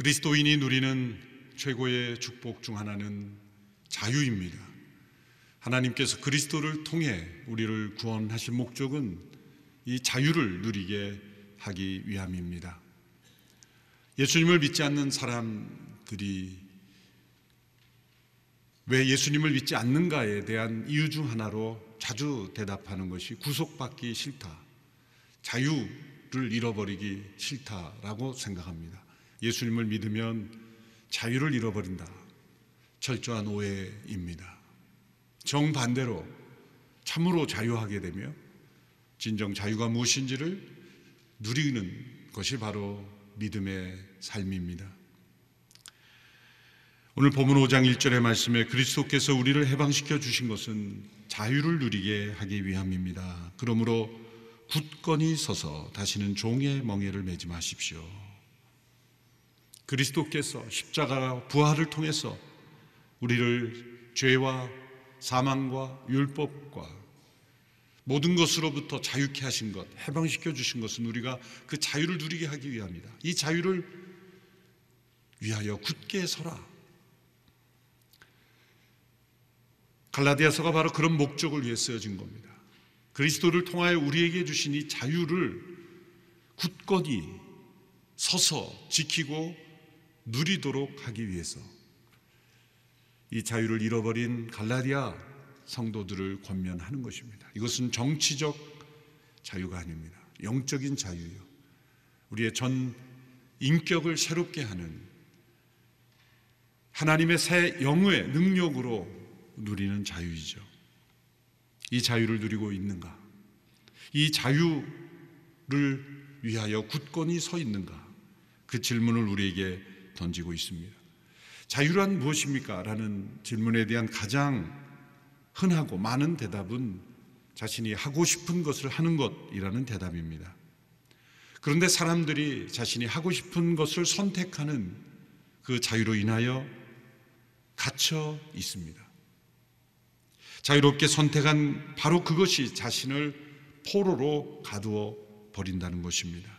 그리스도인이 누리는 최고의 축복 중 하나는 자유입니다. 하나님께서 그리스도를 통해 우리를 구원하신 목적은 이 자유를 누리게 하기 위함입니다. 예수님을 믿지 않는 사람들이 왜 예수님을 믿지 않는가에 대한 이유 중 하나로 자주 대답하는 것이 구속받기 싫다. 자유를 잃어버리기 싫다라고 생각합니다. 예수님을 믿으면 자유를 잃어버린다. 철저한 오해입니다. 정반대로 참으로 자유하게 되며 진정 자유가 무엇인지를 누리는 것이 바로 믿음의 삶입니다. 오늘 본문 5장 1절의 말씀에 그리스도께서 우리를 해방시켜 주신 것은 자유를 누리게 하기 위함입니다. 그러므로 굳건히 서서 다시는 종의 멍에를 매지 마십시오. 그리스도께서 십자가 부활을 통해서 우리를 죄와 사망과 율법과 모든 것으로부터 자유케 하신 것, 해방시켜 주신 것은 우리가 그 자유를 누리게 하기 위함이다. 이 자유를 위하여 굳게 서라. 갈라디아서가 바로 그런 목적을 위해 쓰여진 겁니다. 그리스도를 통하여 우리에게 주신 이 자유를 굳건히 서서 지키고 누리도록 하기 위해서 이 자유를 잃어버린 갈라디아 성도들을 권면하는 것입니다. 이것은 정치적 자유가 아닙니다. 영적인 자유요. 우리의 전 인격을 새롭게 하는 하나님의 새 영의 능력으로 누리는 자유이죠. 이 자유를 누리고 있는가? 이 자유를 위하여 굳건히 서 있는가? 그 질문을 우리에게 던지고 있습니다. 자유란 무엇입니까? 라는 질문에 대한 가장 흔하고 많은 대답은 자신이 하고 싶은 것을 하는 것이라는 대답입니다. 그런데 사람들이 자신이 하고 싶은 것을 선택하는 그 자유로 인하여 갇혀 있습니다. 자유롭게 선택한 바로 그것이 자신을 포로로 가두어 버린다는 것입니다.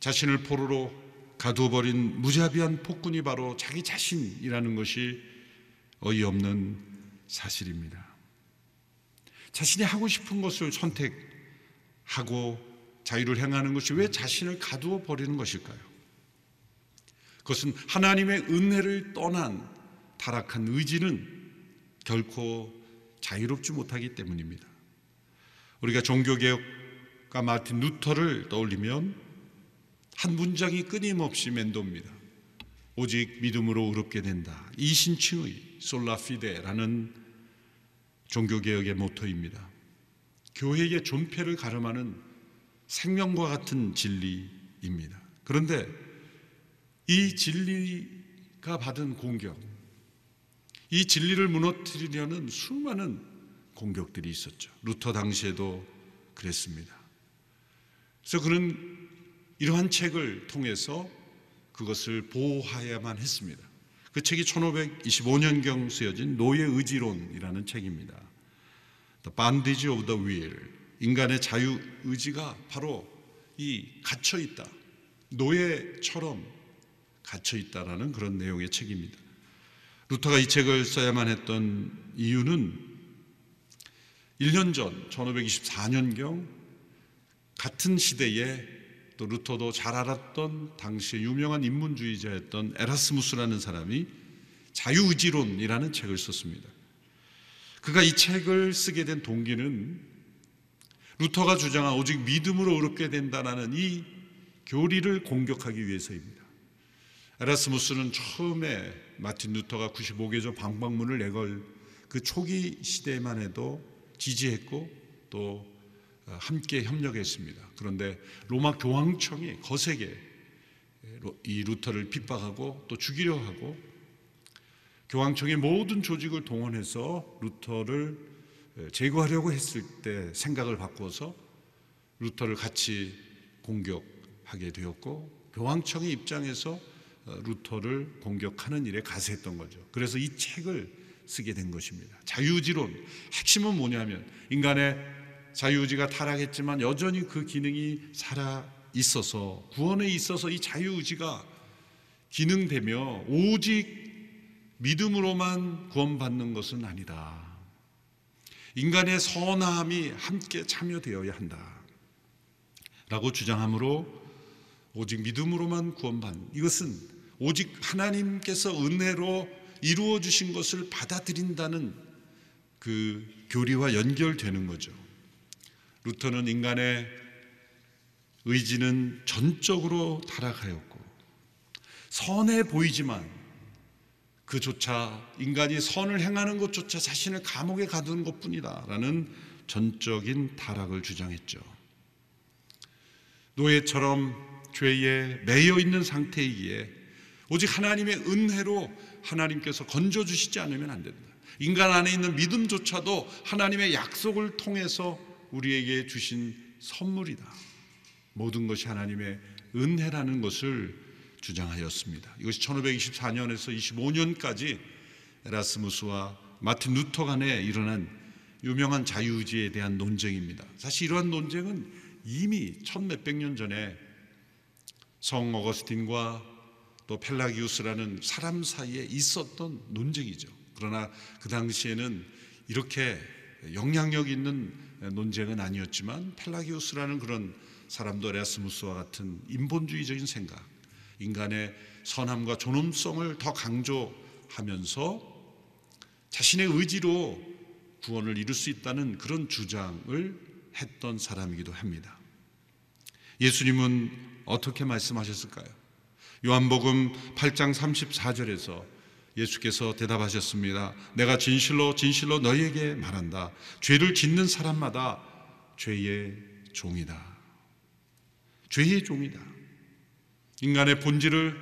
자신을 포로로 가두어 버린 무자비한 폭군이 바로 자기 자신이라는 것이 어이없는 사실입니다. 자신이 하고 싶은 것을 선택하고 자유를 행하는 것이 왜 자신을 가두어 버리는 것일까요? 그것은 하나님의 은혜를 떠난 타락한 의지는 결코 자유롭지 못하기 때문입니다. 우리가 종교개혁가 마틴 루터를 떠올리면 한 문장이 끊임없이 멘도입니다. 오직 믿음으로 의롭게 된다. 이 신칭의 솔라피데라는 종교개혁의 모토입니다. 교회의 존폐를 가름하는 생명과 같은 진리입니다. 그런데 이 진리가 받은 공격, 이 진리를 무너뜨리려는 수많은 공격들이 있었죠. 루터 당시에도 그랬습니다. 그래서 그는 이러한 책을 통해서 그것을 보호해야만 했습니다. 그 책이 1525년경 쓰여진 노예 의지론이라는 책입니다. The Bondage of the Will. 인간의 자유 의지가 바로 이 갇혀 있다. 노예처럼 갇혀 있다라는 그런 내용의 책입니다. 루터가 이 책을 써야만 했던 이유는 1년 전 1524년경 같은 시대에 또 루터도 잘 알았던 당시의 유명한 인문주의자였던 에라스무스라는 사람이 자유의지론이라는 책을 썼습니다. 그가 이 책을 쓰게 된 동기는 루터가 주장한 오직 믿음으로 의롭게 된다는 이 교리를 공격하기 위해서입니다. 에라스무스는 처음에 마틴 루터가 95개조 반박문을 내걸 그 초기 시대만 해도 지지했고 또 함께 협력했습니다. 그런데 로마 교황청이 거세게 이 루터를 핍박하고 또 죽이려 하고 교황청의 모든 조직을 동원해서 루터를 제거하려고 했을 때 생각을 바꿔서 루터를 같이 공격하게 되었고 교황청의 입장에서 루터를 공격하는 일에 가세했던 거죠. 그래서 이 책을 쓰게 된 것입니다. 자유지론 핵심은 뭐냐면 인간의 자유의지가 타락했지만 여전히 그 기능이 살아 있어서 구원에 있어서 이 자유의지가 기능되며 오직 믿음으로만 구원받는 것은 아니다. 인간의 선함이 함께 참여되어야 한다. 라고 주장하므로 오직 믿음으로만 구원받는 이것은 오직 하나님께서 은혜로 이루어 주신 것을 받아들인다는 그 교리와 연결되는 거죠. 루터는 인간의 의지는 전적으로 타락하였고 선해 보이지만 그조차 인간이 선을 행하는 것조차 자신을 감옥에 가두는 것뿐이다라는 전적인 타락을 주장했죠. 노예처럼 죄에 매여 있는 상태이기에 오직 하나님의 은혜로 하나님께서 건져 주시지 않으면 안 된다. 인간 안에 있는 믿음조차도 하나님의 약속을 통해서 우리에게 주신 선물이다. 모든 것이 하나님의 은혜라는 것을 주장하였습니다. 이것이 1524년에서 25년까지 에라스무스와 마틴 루터 간에 일어난 유명한 자유의지에 대한 논쟁입니다. 사실 이러한 논쟁은 이미 천 몇백 년 전에 성 어거스틴과 또 펠라기우스라는 사람 사이에 있었던 논쟁이죠. 그러나 그 당시에는 이렇게 영향력 있는 논쟁은 아니었지만 펠라기우스라는 그런 사람도 에라스무스와 같은 인본주의적인 생각, 인간의 선함과 존엄성을 더 강조하면서 자신의 의지로 구원을 이룰 수 있다는 그런 주장을 했던 사람이기도 합니다. 예수님은 어떻게 말씀하셨을까요? 요한복음 8장 34절에서 예수께서 대답하셨습니다. 내가 진실로 진실로 너희에게 말한다. 죄를 짓는 사람마다 죄의 종이다. 죄의 종이다. 인간의 본질을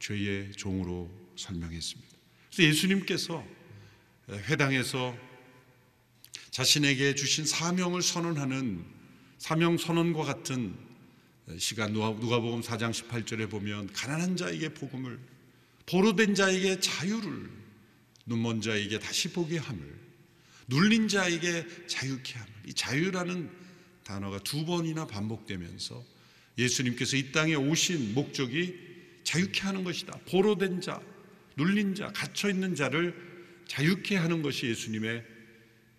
죄의 종으로 설명했습니다. 그래서 예수님께서 회당에서 자신에게 주신 사명을 선언하는 사명 선언과 같은 시간 누가복음 4장 18절에 보면 가난한 자에게 복음을 보로된 자에게 자유를 눈먼 자에게 다시 보게 함을 눌린 자에게 자유케 함을 이 자유라는 단어가 두 번이나 반복되면서 예수님께서 이 땅에 오신 목적이 자유케 하는 것이다. 보로된 자, 눌린 자, 갇혀 있는 자를 자유케 하는 것이 예수님의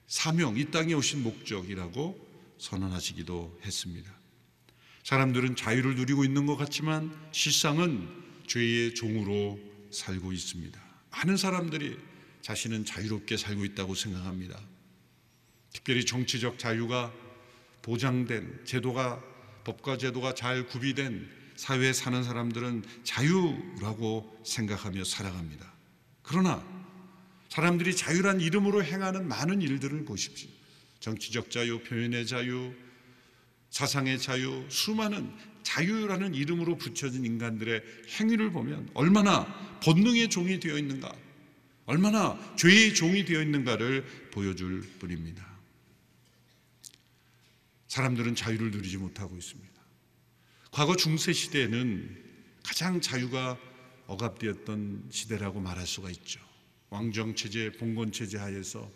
사명, 이 땅에 오신 목적이라고 선언하시기도 했습니다. 사람들은 자유를 누리고 있는 것 같지만 실상은 죄의 종으로 살고 있습니다. 많은 사람들이 자신은 자유롭게 살고 있다고 생각합니다. 특별히 정치적 자유가 보장된 제도가 법과 제도가 잘 구비된 사회에 사는 사람들은 자유라고 생각하며 살아갑니다. 그러나 사람들이 자유란 이름으로 행하는 많은 일들을 보십시오. 정치적 자유, 표현의 자유, 사상의 자유, 수많은 자유라는 이름으로 붙여진 인간들의 행위를 보면 얼마나 본능의 종이 되어 있는가, 얼마나 죄의 종이 되어 있는가를 보여줄 뿐입니다. 사람들은 자유를 누리지 못하고 있습니다. 과거 중세 시대에는 가장 자유가 억압되었던 시대라고 말할 수가 있죠. 왕정 체제, 봉건 체제 하에서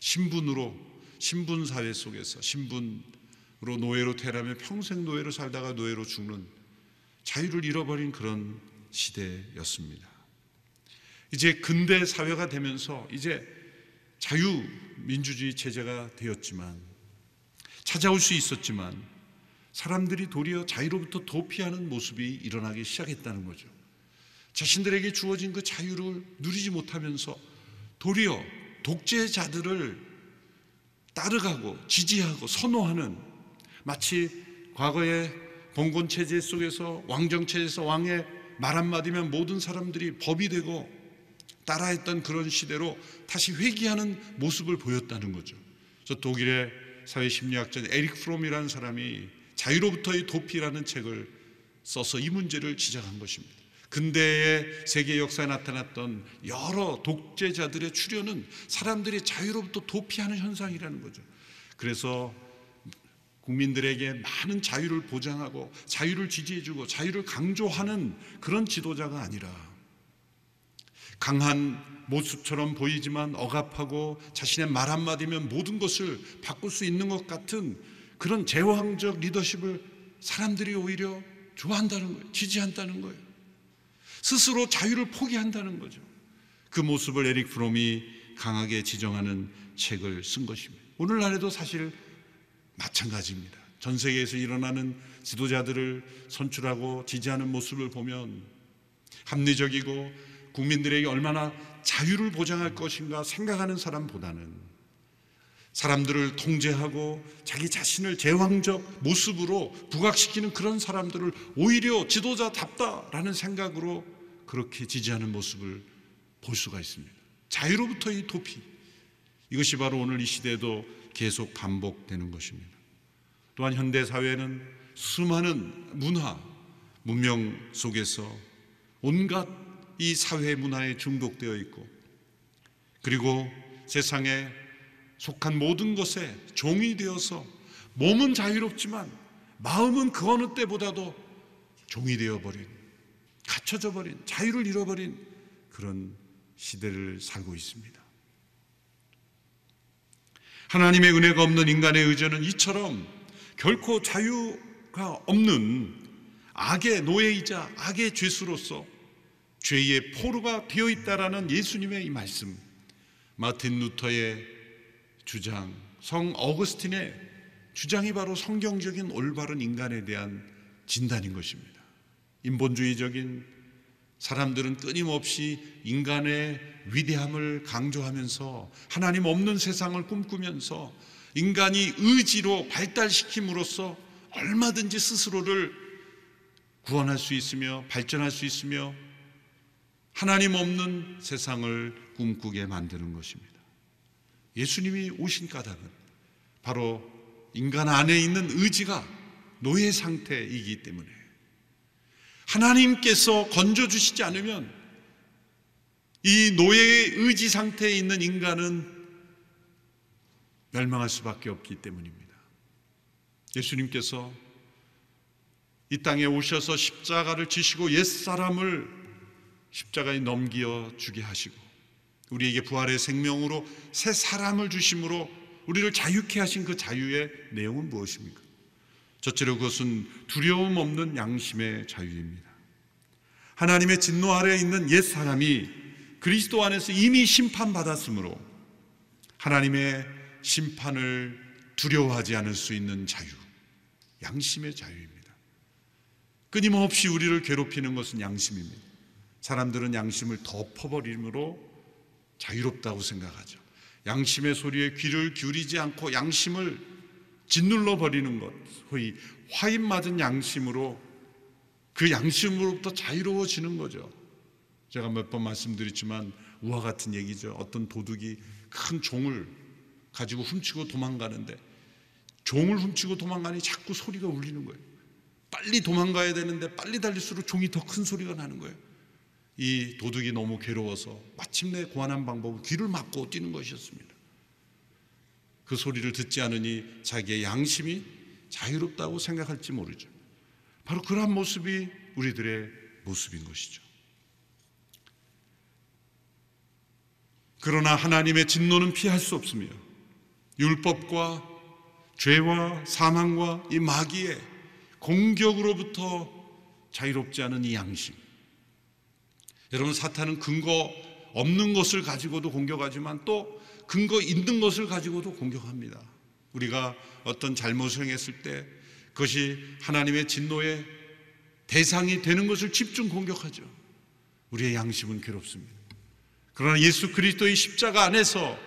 신분으로 신분 사회 속에서 신분 으로 노예로 태어나면 평생 노예로 살다가 노예로 죽는 자유를 잃어버린 그런 시대였습니다. 이제 근대 사회가 되면서 이제 자유 민주주의 체제가 되었지만 찾아올 수 있었지만 사람들이 도리어 자유로부터 도피하는 모습이 일어나기 시작했다는 거죠. 자신들에게 주어진 그 자유를 누리지 못하면서 도리어 독재자들을 따르가고 지지하고 선호하는 마치 과거의 봉건 체제 속에서 왕정 체제에서 왕의 말 한마디면 모든 사람들이 법이 되고 따라했던 그런 시대로 다시 회귀하는 모습을 보였다는 거죠. 저 독일의 사회 심리학자 에릭 프롬이라는 사람이 자유로부터의 도피라는 책을 써서 이 문제를 지적한 것입니다. 근대의 세계 역사에 나타났던 여러 독재자들의 출현은 사람들이 자유로부터 도피하는 현상이라는 거죠. 그래서 국민들에게 많은 자유를 보장하고 자유를 지지해주고 자유를 강조하는 그런 지도자가 아니라 강한 모습처럼 보이지만 억압하고 자신의 말 한마디면 모든 것을 바꿀 수 있는 것 같은 그런 제왕적 리더십을 사람들이 오히려 좋아한다는 거예요. 지지한다는 거예요. 스스로 자유를 포기한다는 거죠. 그 모습을 에릭 프롬이 강하게 지정하는 책을 쓴 것입니다. 오늘날에도 사실 마찬가지입니다. 전 세계에서 일어나는 지도자들을 선출하고 지지하는 모습을 보면 합리적이고 국민들에게 얼마나 자유를 보장할 것인가 생각하는 사람보다는 사람들을 통제하고 자기 자신을 제왕적 모습으로 부각시키는 그런 사람들을 오히려 지도자답다라는 생각으로 그렇게 지지하는 모습을 볼 수가 있습니다. 자유로부터의 도피. 이것이 바로 오늘 이 시대에도 계속 반복되는 것입니다. 또한 현대 사회는 수많은 문화, 문명 속에서 온갖 이 사회 문화에 중독되어 있고 그리고 세상에 속한 모든 것에 종이 되어서 몸은 자유롭지만 마음은 그 어느 때보다도 종이 되어 버린 갇혀져 버린 자유를 잃어버린 그런 시대를 살고 있습니다. 하나님의 은혜가 없는 인간의 의존은 이처럼 결코 자유가 없는 악의 노예이자 악의 죄수로서 죄의 포로가 되어 있다라는 예수님의 이 말씀, 마틴 루터의 주장, 성 어거스틴의 주장이 바로 성경적인 올바른 인간에 대한 진단인 것입니다. 인본주의적인 사람들은 끊임없이 인간의 위대함을 강조하면서 하나님 없는 세상을 꿈꾸면서 인간이 의지로 발달시킴으로써 얼마든지 스스로를 구원할 수 있으며 발전할 수 있으며 하나님 없는 세상을 꿈꾸게 만드는 것입니다. 예수님이 오신 까닭은 바로 인간 안에 있는 의지가 노예 상태이기 때문에 하나님께서 건져주시지 않으면 이 노예의 의지 상태에 있는 인간은 멸망할 수밖에 없기 때문입니다. 예수님께서 이 땅에 오셔서 십자가를 지시고 옛사람을 십자가에 넘겨 주게 하시고 우리에게 부활의 생명으로 새 사람을 주심으로 우리를 자유케 하신 그 자유의 내용은 무엇입니까? 첫째로 그것은 두려움 없는 양심의 자유입니다. 하나님의 진노 아래에 있는 옛 사람이 그리스도 안에서 이미 심판받았으므로 하나님의 심판을 두려워하지 않을 수 있는 자유, 양심의 자유입니다. 끊임없이 우리를 괴롭히는 것은 양심입니다. 사람들은 양심을 덮어버림으로 자유롭다고 생각하죠. 양심의 소리에 귀를 기울이지 않고 양심을 짓눌러 버리는 것, 소위 화인 맞은 양심으로 그 양심으로부터 자유로워지는 거죠. 제가 몇 번 말씀드렸지만 우와 같은 얘기죠. 어떤 도둑이 큰 종을 가지고 훔치고 도망가는데 종을 훔치고 도망가니 자꾸 소리가 울리는 거예요. 빨리 도망가야 되는데 빨리 달릴수록 종이 더 큰 소리가 나는 거예요. 이 도둑이 너무 괴로워서 마침내 고안한 방법은 귀를 막고 뛰는 것이었습니다. 그 소리를 듣지 않으니 자기의 양심이 자유롭다고 생각할지 모르죠. 바로 그러한 모습이 우리들의 모습인 것이죠. 그러나 하나님의 진노는 피할 수 없으며 율법과 죄와 사망과 이 마귀의 공격으로부터 자유롭지 않은 이 양심. 여러분 사탄은 근거 없는 것을 가지고도 공격하지만 또 근거 있는 것을 가지고도 공격합니다. 우리가 어떤 잘못을 행했을 때 그것이 하나님의 진노의 대상이 되는 것을 집중 공격하죠. 우리의 양심은 괴롭습니다. 그러나 예수 그리스도의 십자가 안에서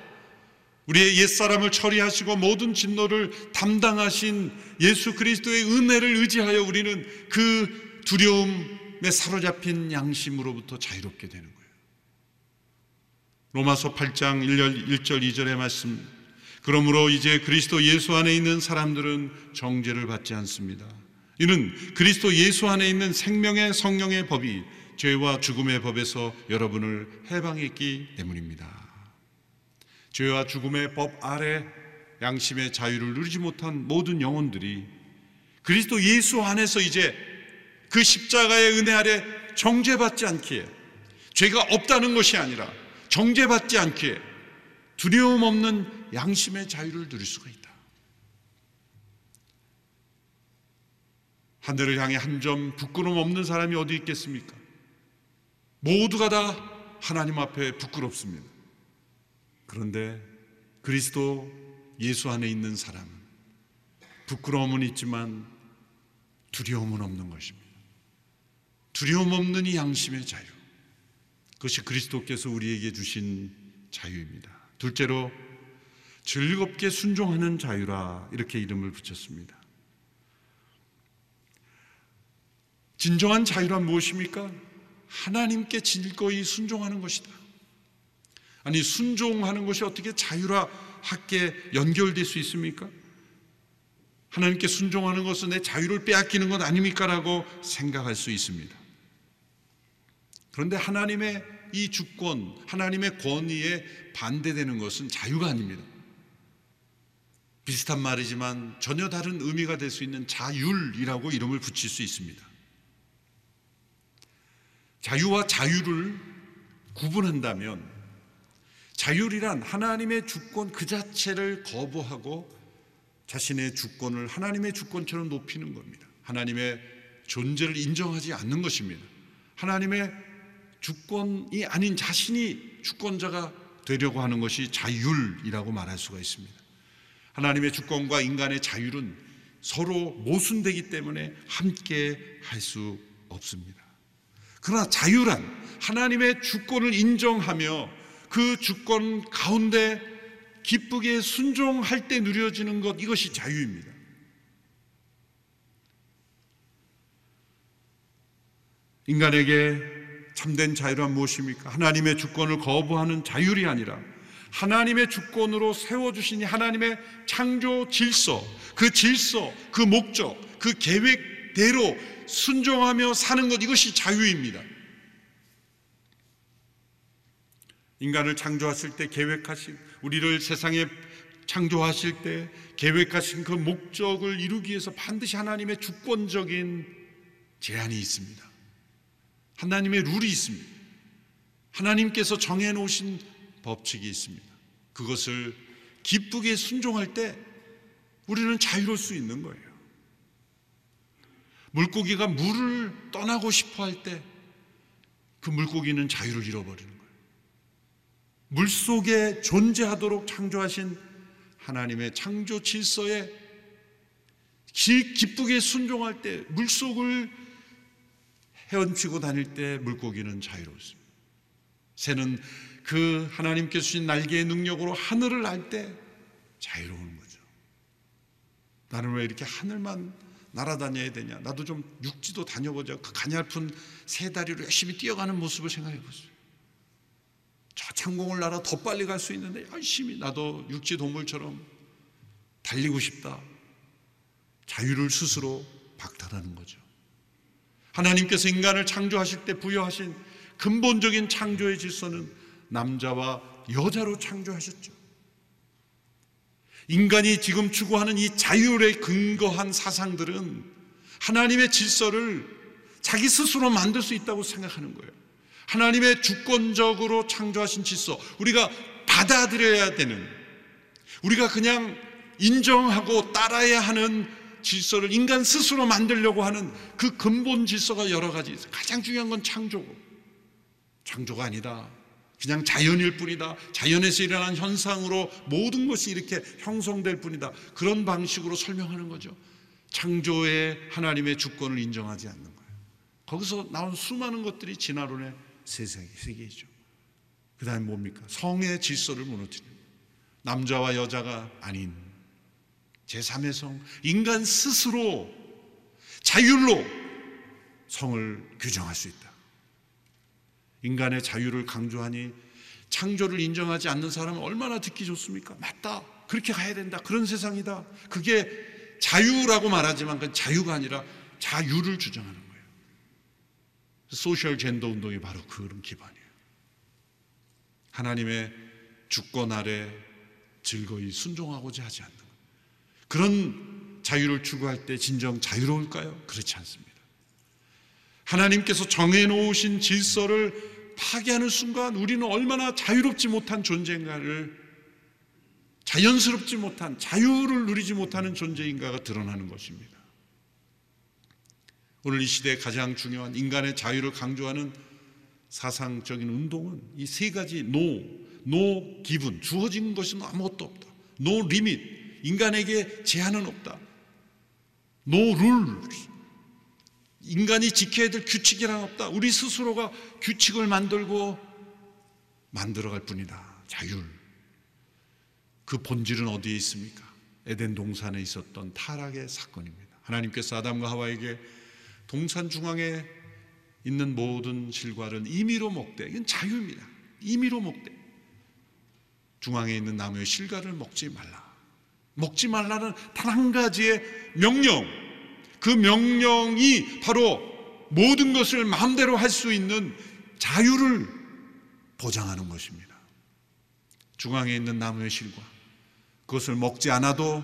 우리의 옛사람을 처리하시고 모든 진노를 담당하신 예수 그리스도의 은혜를 의지하여 우리는 그 두려움에 사로잡힌 양심으로부터 자유롭게 되는 거예요. 로마서 8장 1절, 2절의 말씀. 그러므로 이제 그리스도 예수 안에 있는 사람들은 정죄를 받지 않습니다. 이는 그리스도 예수 안에 있는 생명의 성령의 법이 죄와 죽음의 법에서 여러분을 해방했기 때문입니다. 죄와 죽음의 법 아래 양심의 자유를 누리지 못한 모든 영혼들이 그리스도 예수 안에서 이제 그 십자가의 은혜 아래 정죄받지 않기에 죄가 없다는 것이 아니라 정죄받지 않기에 두려움 없는 양심의 자유를 누릴 수가 있다. 하늘을 향해 한 점 부끄럼 없는 사람이 어디 있겠습니까? 모두가 다 하나님 앞에 부끄럽습니다. 그런데 그리스도 예수 안에 있는 사람은 부끄러움은 있지만 두려움은 없는 것입니다. 두려움 없는 이 양심의 자유. 그것이 그리스도께서 우리에게 주신 자유입니다. 둘째로 즐겁게 순종하는 자유라 이렇게 이름을 붙였습니다. 진정한 자유란 무엇입니까? 하나님께 즐거이 순종하는 것이다. 아니 순종하는 것이 어떻게 자유라 함께 연결될 수 있습니까? 하나님께 순종하는 것은 내 자유를 빼앗기는 것 아닙니까라고 생각할 수 있습니다. 그런데 하나님의 이 주권, 하나님의 권위에 반대되는 것은 자유가 아닙니다. 비슷한 말이지만 전혀 다른 의미가 될 수 있는 자율이라고 이름을 붙일 수 있습니다. 자유와 자유를 구분한다면 자율이란 하나님의 주권 그 자체를 거부하고 자신의 주권을 하나님의 주권처럼 높이는 겁니다. 하나님의 존재를 인정하지 않는 것입니다. 하나님의 주권이 아닌 자신이 주권자가 되려고 하는 것이 자율이라고 말할 수가 있습니다. 하나님의 주권과 인간의 자율은 서로 모순되기 때문에 함께 할 수 없습니다. 그러나 자유란 하나님의 주권을 인정하며 그 주권 가운데 기쁘게 순종할 때 누려지는 것 이것이 자유입니다. 인간에게 참된 자유란 무엇입니까? 하나님의 주권을 거부하는 자율이 아니라 하나님의 주권으로 세워주신 하나님의 창조 질서, 그 질서, 그 목적, 그 계획대로 순종하며 사는 것 이것이 자유입니다. 인간을 창조하실 때 계획하신 우리를 세상에 창조하실 때 계획하신 그 목적을 이루기 위해서 반드시 하나님의 주권적인 제한이 있습니다. 하나님의 룰이 있습니다. 하나님께서 정해 놓으신 법칙이 있습니다. 그것을 기쁘게 순종할 때 우리는 자유로울 수 있는 거예요. 물고기가 물을 떠나고 싶어 할 때 그 물고기는 자유를 잃어버리는 거예요. 물 속에 존재하도록 창조하신 하나님의 창조 질서에 기 쁘게 순종할 때 물속을 헤엄치고 다닐 때 물고기는 자유롭습니다. 새는 그 하나님께서 주신 날개의 능력으로 하늘을 날 때 자유로운 거죠. 나는 왜 이렇게 하늘만 날아다녀야 되냐? 나도 좀 육지도 다녀보자. 그 가냘픈 세 다리로 열심히 뛰어가는 모습을 생각해 보세요. 저 창공을 날아 더 빨리 갈 수 있는데 열심히 나도 육지 동물처럼 달리고 싶다. 자유를 스스로 박탈하는 거죠. 하나님께서 인간을 창조하실 때 부여하신 근본적인 창조의 질서는 남자와 여자로 창조하셨죠. 인간이 지금 추구하는 이 자율에 근거한 사상들은 하나님의 질서를 자기 스스로 만들 수 있다고 생각하는 거예요. 하나님의 주권적으로 창조하신 질서, 우리가 받아들여야 되는, 우리가 그냥 인정하고 따라야 하는 질서를 인간 스스로 만들려고 하는 그 근본 질서가 여러 가지 있어요. 가장 중요한 건 창조고, 창조가 아니다. 그냥 자연일 뿐이다. 자연에서 일어난 현상으로 모든 것이 이렇게 형성될 뿐이다. 그런 방식으로 설명하는 거죠. 창조의 하나님의 주권을 인정하지 않는 거예요. 거기서 나온 수많은 것들이 진화론의 세상이 세계이죠. 그 다음에 뭡니까? 성의 질서를 무너뜨리는 남자와 여자가 아닌 제3의 성, 인간 스스로 자율로 성을 규정할 수 있다. 인간의 자유를 강조하니 창조를 인정하지 않는 사람은 얼마나 듣기 좋습니까? 맞다. 그렇게 가야 된다. 그런 세상이다. 그게 자유라고 말하지만 그 자유가 아니라 자유를 주장하는 거예요. 소셜 젠더 운동이 바로 그런 기반이에요. 하나님의 주권 아래 즐거이 순종하고자 하지 않는. 그런 자유를 추구할 때 진정 자유로울까요? 그렇지 않습니다. 하나님께서 정해놓으신 질서를 파괴하는 순간 우리는 얼마나 자유롭지 못한 존재인가를 자연스럽지 못한 자유를 누리지 못하는 존재인가가 드러나는 것입니다. 오늘 이 시대에 가장 중요한 인간의 자유를 강조하는 사상적인 운동은 이 세 가지 no, no given, 주어진 것은 아무것도 없다. no limit, 인간에게 제한은 없다. no rule, 인간이 지켜야 될 규칙이란 없다. 우리 스스로가 규칙을 만들고 만들어갈 뿐이다. 자율. 그 본질은 어디에 있습니까? 에덴 동산에 있었던 타락의 사건입니다. 하나님께서 아담과 하와에게 동산 중앙에 있는 모든 실과를 임의로 먹되 이건 자유입니다. 임의로 먹되 중앙에 있는 나무의 실과를 먹지 말라. 먹지 말라는 단 한 가지의 명령. 그 명령이 바로 모든 것을 마음대로 할 수 있는 자유를 보장하는 것입니다. 중앙에 있는 나무의 실과 그것을 먹지 않아도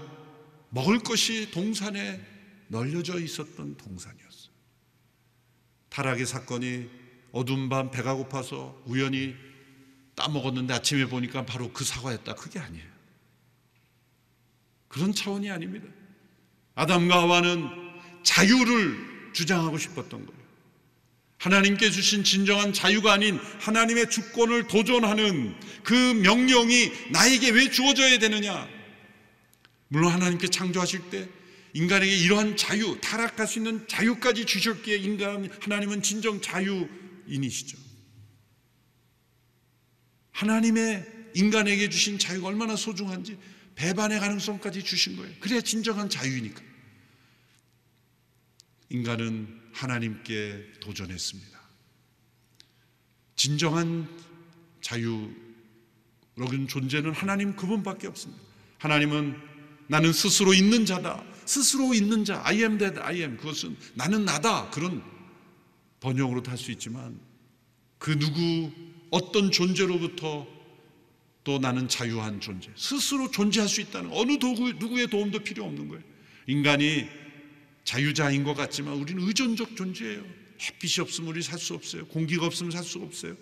먹을 것이 동산에 널려져 있었던 동산이었어요. 타락의 사건이 어두운 밤 배가 고파서 우연히 따먹었는데 아침에 보니까 바로 그 사과였다. 그게 아니에요. 그런 차원이 아닙니다. 아담과 하와는 자유를 주장하고 싶었던 거예요. 하나님께 주신 진정한 자유가 아닌 하나님의 주권을 도전하는 그 명령이 나에게 왜 주어져야 되느냐? 물론 하나님께 창조하실 때 인간에게 이러한 자유, 타락할 수 있는 자유까지 주셨기에 인간 하나님은 진정 자유인이시죠. 하나님의 인간에게 주신 자유가 얼마나 소중한지 배반의 가능성까지 주신 거예요. 그래야 진정한 자유니까. 인간은 하나님께 도전했습니다. 진정한 자유로운 존재는 하나님 그분밖에 없습니다. 하나님은 나는 스스로 있는 자다. 스스로 있는 자. I am that I am. 그것은 나는 나다. 그런 번역으로도 할수 있지만 그 누구 어떤 존재로부터 또 나는 자유한 존재. 스스로 존재할 수 있다는 어느 도구, 누구의 도움도 필요 없는 거예요. 인간이 자유자인 것 같지만 우리는 의존적 존재예요. 햇빛이 없으면 우리 살 수 없어요. 공기가 없으면 살 수가 없어요.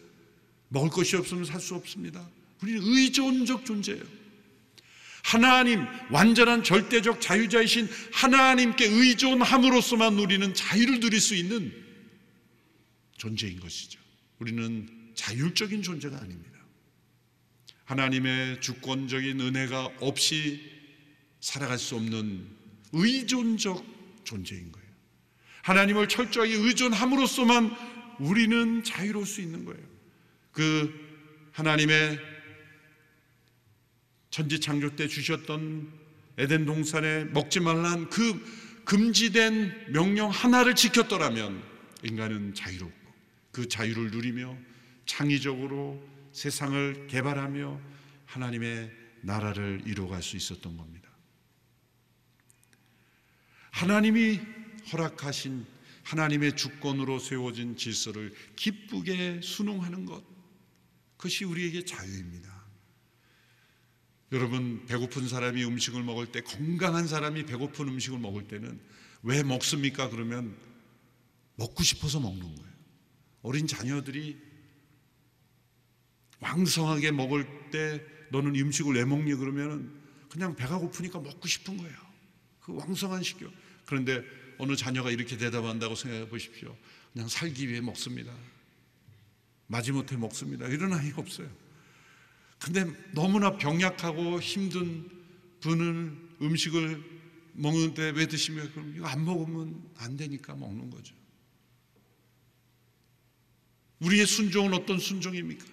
먹을 것이 없으면 살 수 없습니다. 우리는 의존적 존재예요. 하나님, 완전한 절대적 자유자이신 하나님께 의존함으로써만 우리는 자유를 누릴 수 있는 존재인 것이죠. 우리는 자율적인 존재가 아닙니다. 하나님의 주권적인 은혜가 없이 살아갈 수 없는 의존적 존재인 거예요. 하나님을 철저하게 의존함으로써만 우리는 자유로울 수 있는 거예요. 그 하나님의 천지 창조 때 주셨던 에덴 동산에 먹지 말란 그 금지된 명령 하나를 지켰더라면 인간은 자유롭고 그 자유를 누리며 창의적으로 세상을 개발하며 하나님의 나라를 이루어갈 수 있었던 겁니다. 하나님이 허락하신 하나님의 주권으로 세워진 질서를 기쁘게 순응하는 것, 그것이 우리에게 자유입니다. 여러분, 배고픈 사람이 음식을 먹을 때, 건강한 사람이 배고픈 음식을 먹을 때는 왜 먹습니까? 그러면 먹고 싶어서 먹는 거예요. 어린 자녀들이 왕성하게 먹을 때 너는 음식을 왜 먹니? 그러면 그냥 배가 고프니까 먹고 싶은 거예요. 그 왕성한 식욕. 그런데 어느 자녀가 이렇게 대답한다고 생각해 보십시오. 그냥 살기 위해 먹습니다. 마지못해 먹습니다. 이런 아이가 없어요. 근데 너무나 병약하고 힘든 분은 음식을 먹는데 왜 드시면 그럼 이거 안 먹으면 안 되니까 먹는 거죠. 우리의 순종은 어떤 순종입니까?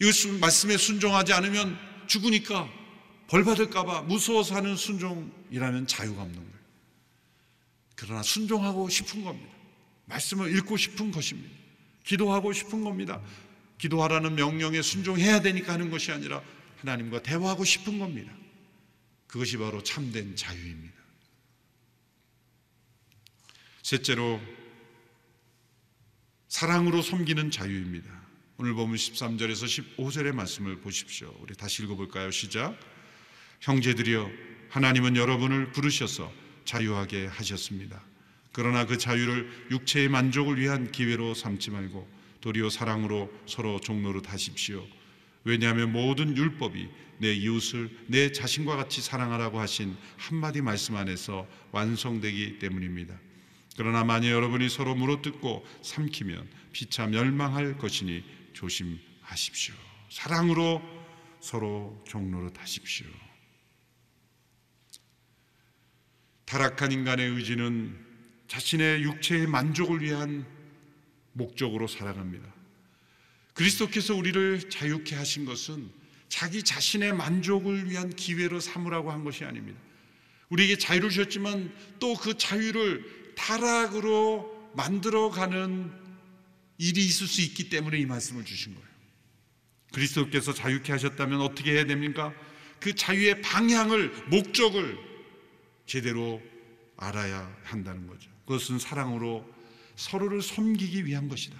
이 말씀에 순종하지 않으면 죽으니까 벌 받을까봐 무서워서 하는 순종이라는 자유가 없는 거예요. 그러나 순종하고 싶은 겁니다. 말씀을 읽고 싶은 것입니다. 기도하고 싶은 겁니다. 기도하라는 명령에 순종해야 되니까 하는 것이 아니라 하나님과 대화하고 싶은 겁니다. 그것이 바로 참된 자유입니다. 셋째로 사랑으로 섬기는 자유입니다. 오늘 보면 13절에서 15절의 말씀을 보십시오. 우리 다시 읽어볼까요? 시작. 형제들이여, 하나님은 여러분을 부르셔서 자유하게 하셨습니다. 그러나 그 자유를 육체의 만족을 위한 기회로 삼지 말고 도리어 사랑으로 서로 종로를 하십시오. 왜냐하면 모든 율법이 내 이웃을 내 자신과 같이 사랑하라고 하신 한마디 말씀 안에서 완성되기 때문입니다. 그러나 만일 여러분이 서로 물어뜯고 삼키면 피차 멸망할 것이니 조심하십시오. 사랑으로 서로 종로를 하십시오. 타락한 인간의 의지는 자신의 육체의 만족을 위한 목적으로 살아갑니다. 그리스도께서 우리를 자유케 하신 것은 자기 자신의 만족을 위한 기회로 삼으라고 한 것이 아닙니다. 우리에게 자유를 주셨지만 또 그 자유를 타락으로 만들어가는 일이 있을 수 있기 때문에 이 말씀을 주신 거예요. 그리스도께서 자유케 하셨다면 어떻게 해야 됩니까? 그 자유의 방향을, 목적을 제대로 알아야 한다는 거죠. 그것은 사랑으로 서로를 섬기기 위한 것이다.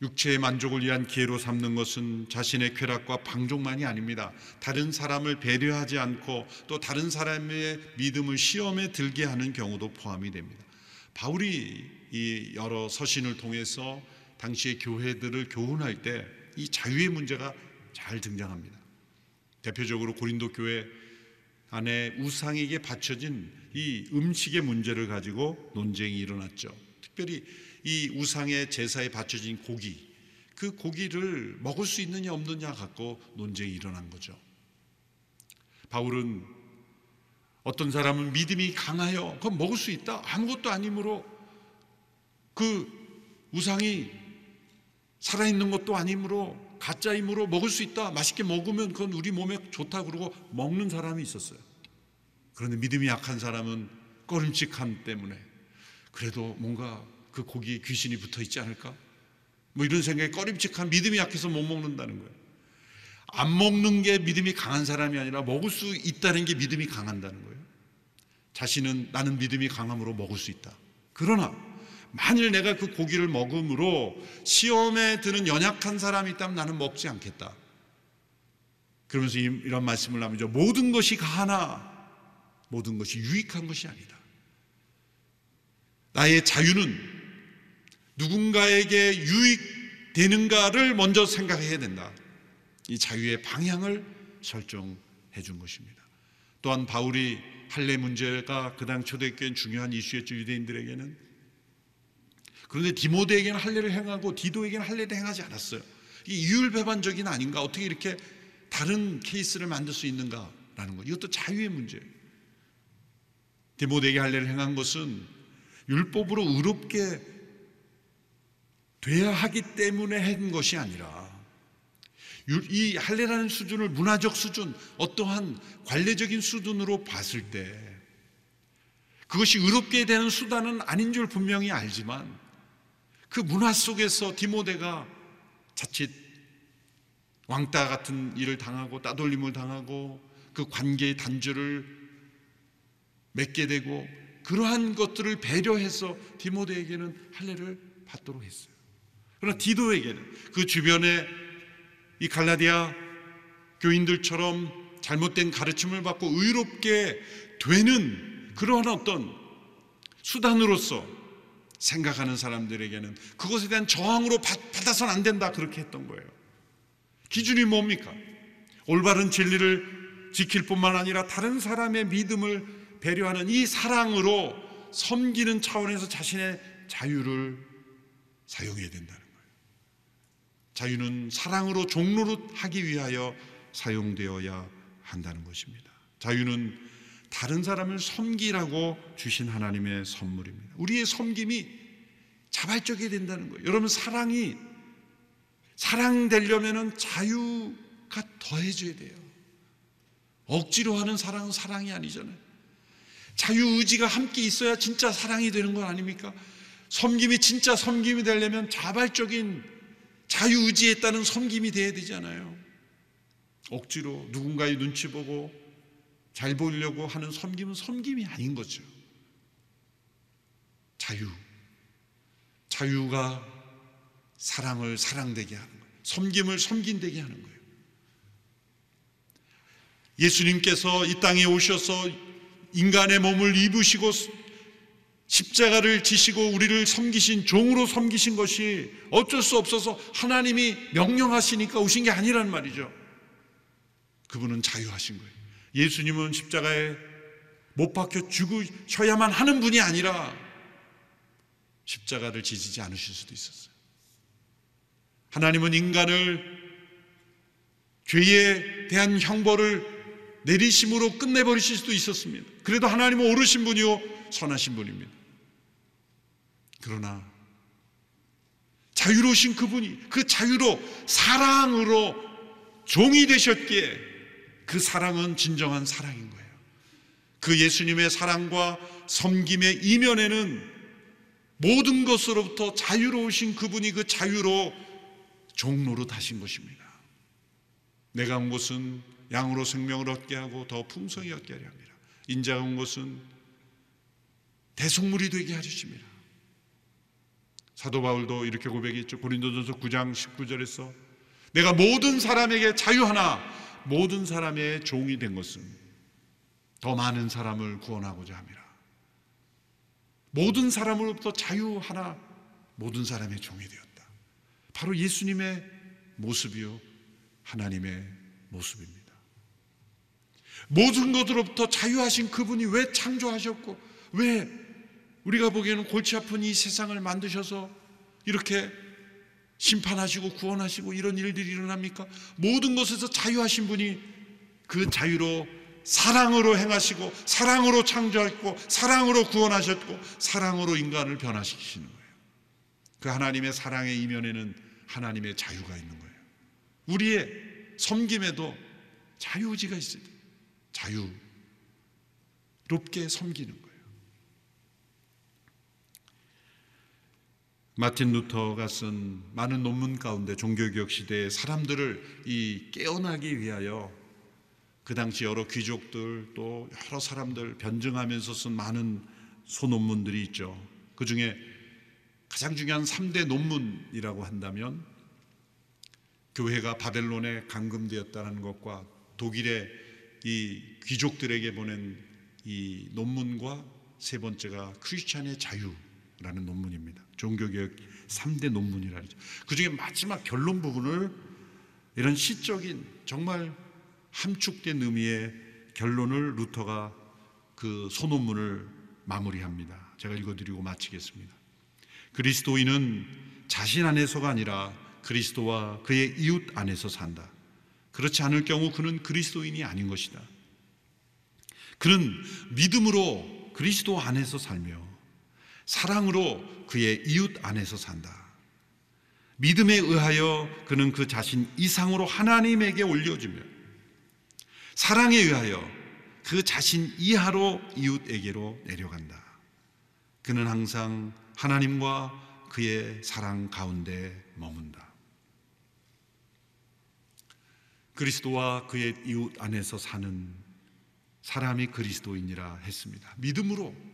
육체의 만족을 위한 기회로 삼는 것은 자신의 쾌락과 방종만이 아닙니다. 다른 사람을 배려하지 않고 또 다른 사람의 믿음을 시험에 들게 하는 경우도 포함이 됩니다. 바울이 이 여러 서신을 통해서 당시의 교회들을 교훈할 때 이 자유의 문제가 잘 등장합니다. 대표적으로 고린도 교회 안에 우상에게 바쳐진 이 음식의 문제를 가지고 논쟁이 일어났죠. 특별히 이 우상의 제사에 바쳐진 고기, 그 고기를 먹을 수 있느냐 없느냐 갖고 논쟁이 일어난 거죠. 바울은 어떤 사람은 믿음이 강하여 그건 먹을 수 있다 아무것도 아니므로 그 우상이 살아있는 것도 아니므로 가짜이므로 먹을 수 있다 맛있게 먹으면 그건 우리 몸에 좋다 그러고 먹는 사람이 있었어요. 그런데 믿음이 약한 사람은 꺼림칙함 때문에 그래도 뭔가 그 고기에 귀신이 붙어 있지 않을까? 뭐 이런 생각에 꺼림칙한 믿음이 약해서 못 먹는다는 거예요. 안 먹는 게 믿음이 강한 사람이 아니라 먹을 수 있다는 게 믿음이 강한다는 거예요. 자신은 나는 믿음이 강함으로 먹을 수 있다. 그러나 만일 내가 그 고기를 먹음으로 시험에 드는 연약한 사람이 있다면 나는 먹지 않겠다. 그러면서 이런 말씀을 나누죠. 모든 것이 가하나 모든 것이 유익한 것이 아니다. 나의 자유는 누군가에게 유익되는가를 먼저 생각해야 된다. 이 자유의 방향을 설정해 준 것입니다. 또한 바울이 할례 문제가 그 당 초대교회는 중요한 이슈였죠 유대인들에게는 그런데 디모데에게는 할례를 행하고 디도에게는 할례를 행하지 않았어요. 이 이율배반적인 아닌가 어떻게 이렇게 다른 케이스를 만들 수 있는가라는 거 이것도 자유의 문제예요. 디모데에게 할례를 행한 것은 율법으로 의롭게 돼야 하기 때문에 한 것이 아니라 이 할례라는 수준을 문화적 수준, 어떠한 관례적인 수준으로 봤을 때 그것이 의롭게 되는 수단은 아닌 줄 분명히 알지만 그 문화 속에서 디모데가 자칫 왕따 같은 일을 당하고 따돌림을 당하고 그 관계의 단절을 맺게 되고 그러한 것들을 배려해서 디모데에게는 할례를 받도록 했어요. 그러나 디도에게는 그 주변에 이 갈라디아 교인들처럼 잘못된 가르침을 받고 의롭게 되는 그러한 어떤 수단으로서 생각하는 사람들에게는 그것에 대한 저항으로 받아서는 안 된다 그렇게 했던 거예요. 기준이 뭡니까? 올바른 진리를 지킬 뿐만 아니라 다른 사람의 믿음을 배려하는 이 사랑으로 섬기는 차원에서 자신의 자유를 사용해야 된다는 거예요. 자유는 사랑으로 종로로 하기 위하여 사용되어야 한다는 것입니다. 자유는 다른 사람을 섬기라고 주신 하나님의 선물입니다. 우리의 섬김이 자발적이 된다는 거예요. 여러분 사랑이 사랑 되려면 자유가 더해져야 돼요. 억지로 하는 사랑은 사랑이 아니잖아요. 자유 의지가 함께 있어야 진짜 사랑이 되는 건 아닙니까? 섬김이 진짜 섬김이 되려면 자발적인 자유 의지에 따른 섬김이 돼야 되잖아요. 억지로 누군가의 눈치 보고 잘 보이려고 하는 섬김은 섬김이 아닌 거죠. 자유. 자유가 사랑을 사랑되게 하는 거예요. 섬김을 섬긴되게 하는 거예요. 예수님께서 이 땅에 오셔서 인간의 몸을 입으시고 십자가를 지시고 우리를 섬기신 종으로 섬기신 것이 어쩔 수 없어서 하나님이 명령하시니까 오신 게 아니란 말이죠. 그분은 자유하신 거예요. 예수님은 십자가에 못 박혀 죽으셔야만 하는 분이 아니라 십자가를 지지지 않으실 수도 있었어요. 하나님은 인간을 죄에 대한 형벌을 내리심으로 끝내버리실 수도 있었습니다. 그래도 하나님은 오르신 분이요, 선하신 분입니다. 그러나 자유로우신 그분이 그 자유로 사랑으로 종이 되셨기에 그 사랑은 진정한 사랑인 거예요. 그 예수님의 사랑과 섬김의 이면에는 모든 것으로부터 자유로우신 그분이 그 자유로 종로로 다신 것입니다. 내가 온 것은 양으로 생명을 얻게 하고 더 풍성히 얻게 하려 합니다. 인자가 온 것은 대속물이 되게 하십니다. 사도 바울도 이렇게 고백했죠. 고린도전서 9장 19절에서 내가 모든 사람에게 자유하나 모든 사람의 종이 된 것은 더 많은 사람을 구원하고자 합니다. 모든 사람으로부터 자유하나 모든 사람의 종이 되었다. 바로 예수님의 모습이요 하나님의 모습입니다. 모든 것으로부터 자유하신 그분이 왜 창조하셨고 왜 우리가 보기에는 골치 아픈 이 세상을 만드셔서 이렇게 심판하시고 구원하시고 이런 일들이 일어납니까? 모든 것에서 자유하신 분이 그 자유로 사랑으로 행하시고 사랑으로 창조했고 사랑으로 구원하셨고 사랑으로 인간을 변화시키시는 거예요. 그 하나님의 사랑의 이면에는 하나님의 자유가 있는 거예요. 우리의 섬김에도 자유의지가 있어야 돼요. 자유롭게 섬기는 거예요. 마틴 루터가 쓴 많은 논문 가운데 종교개혁 시대의 사람들을 이 깨어나기 위하여 그 당시 여러 귀족들 또 여러 사람들 변증하면서 쓴 많은 소논문들이 있죠. 그 중에 가장 중요한 3대 논문이라고 한다면 교회가 바벨론에 감금되었다는 것과 독일의 이 귀족들에게 보낸 이 논문과 세 번째가 크리스찬의 자유라는 논문입니다. 종교개혁 3대 논문이라 그러죠. 그 중에 마지막 결론 부분을 이런 시적인 정말 함축된 의미의 결론을 루터가 그 소논문을 마무리합니다. 제가 읽어드리고 마치겠습니다. 그리스도인은 자신 안에서가 아니라 그리스도와 그의 이웃 안에서 산다. 그렇지 않을 경우 그는 그리스도인이 아닌 것이다. 그는 믿음으로 그리스도 안에서 살며 사랑으로 그의 이웃 안에서 산다. 믿음에 의하여 그는 그 자신 이상으로 하나님에게 올려주며 사랑에 의하여 그 자신 이하로 이웃에게로 내려간다. 그는 항상 하나님과 그의 사랑 가운데 머문다. 그리스도와 그의 이웃 안에서 사는 사람이 그리스도인이라 했습니다. 믿음으로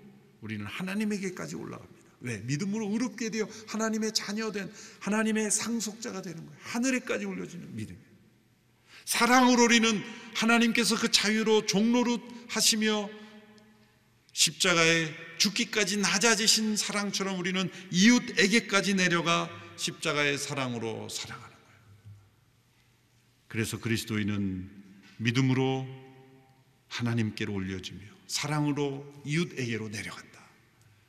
우리는 하나님에게까지 올라갑니다. 왜? 믿음으로 의롭게 되어 하나님의 자녀된 하나님의 상속자가 되는 거예요. 하늘에까지 올려지는 믿음. 사랑으로 우리는 하나님께서 그 자유로 종로릇 하시며 십자가에 죽기까지 낮아지신 사랑처럼 우리는 이웃에게까지 내려가 십자가의 사랑으로 사랑하는 거예요. 그래서 그리스도인은 믿음으로 하나님께로 올려지며 사랑으로 이웃에게로 내려간다.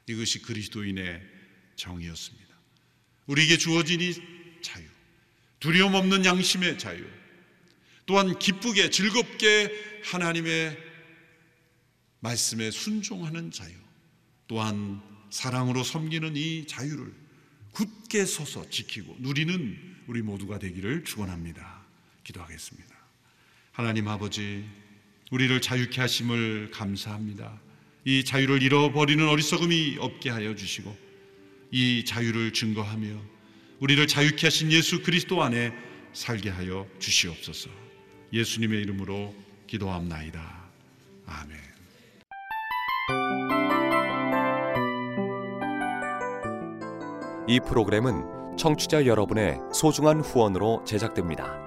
이것이 그리스도인의 정의였습니다. 우리에게 주어진 이 자유, 두려움 없는 양심의 자유, 또한 기쁘게 즐겁게 하나님의 말씀에 순종하는 자유, 또한 사랑으로 섬기는 이 자유를 굳게 서서 지키고 누리는 우리 모두가 되기를 축원합니다. 기도하겠습니다. 하나님 아버지, 우리를 자유케 하심을 감사합니다. 이 자유를 잃어버리는 어리석음이 없게 하여 주시고 이 자유를 증거하며 우리를 자유케 하신 예수 그리스도 안에 살게 하여 주시옵소서. 예수님의 이름으로 기도합나이다. 아멘. 이 프로그램은 청취자 여러분의 소중한 후원으로 제작됩니다.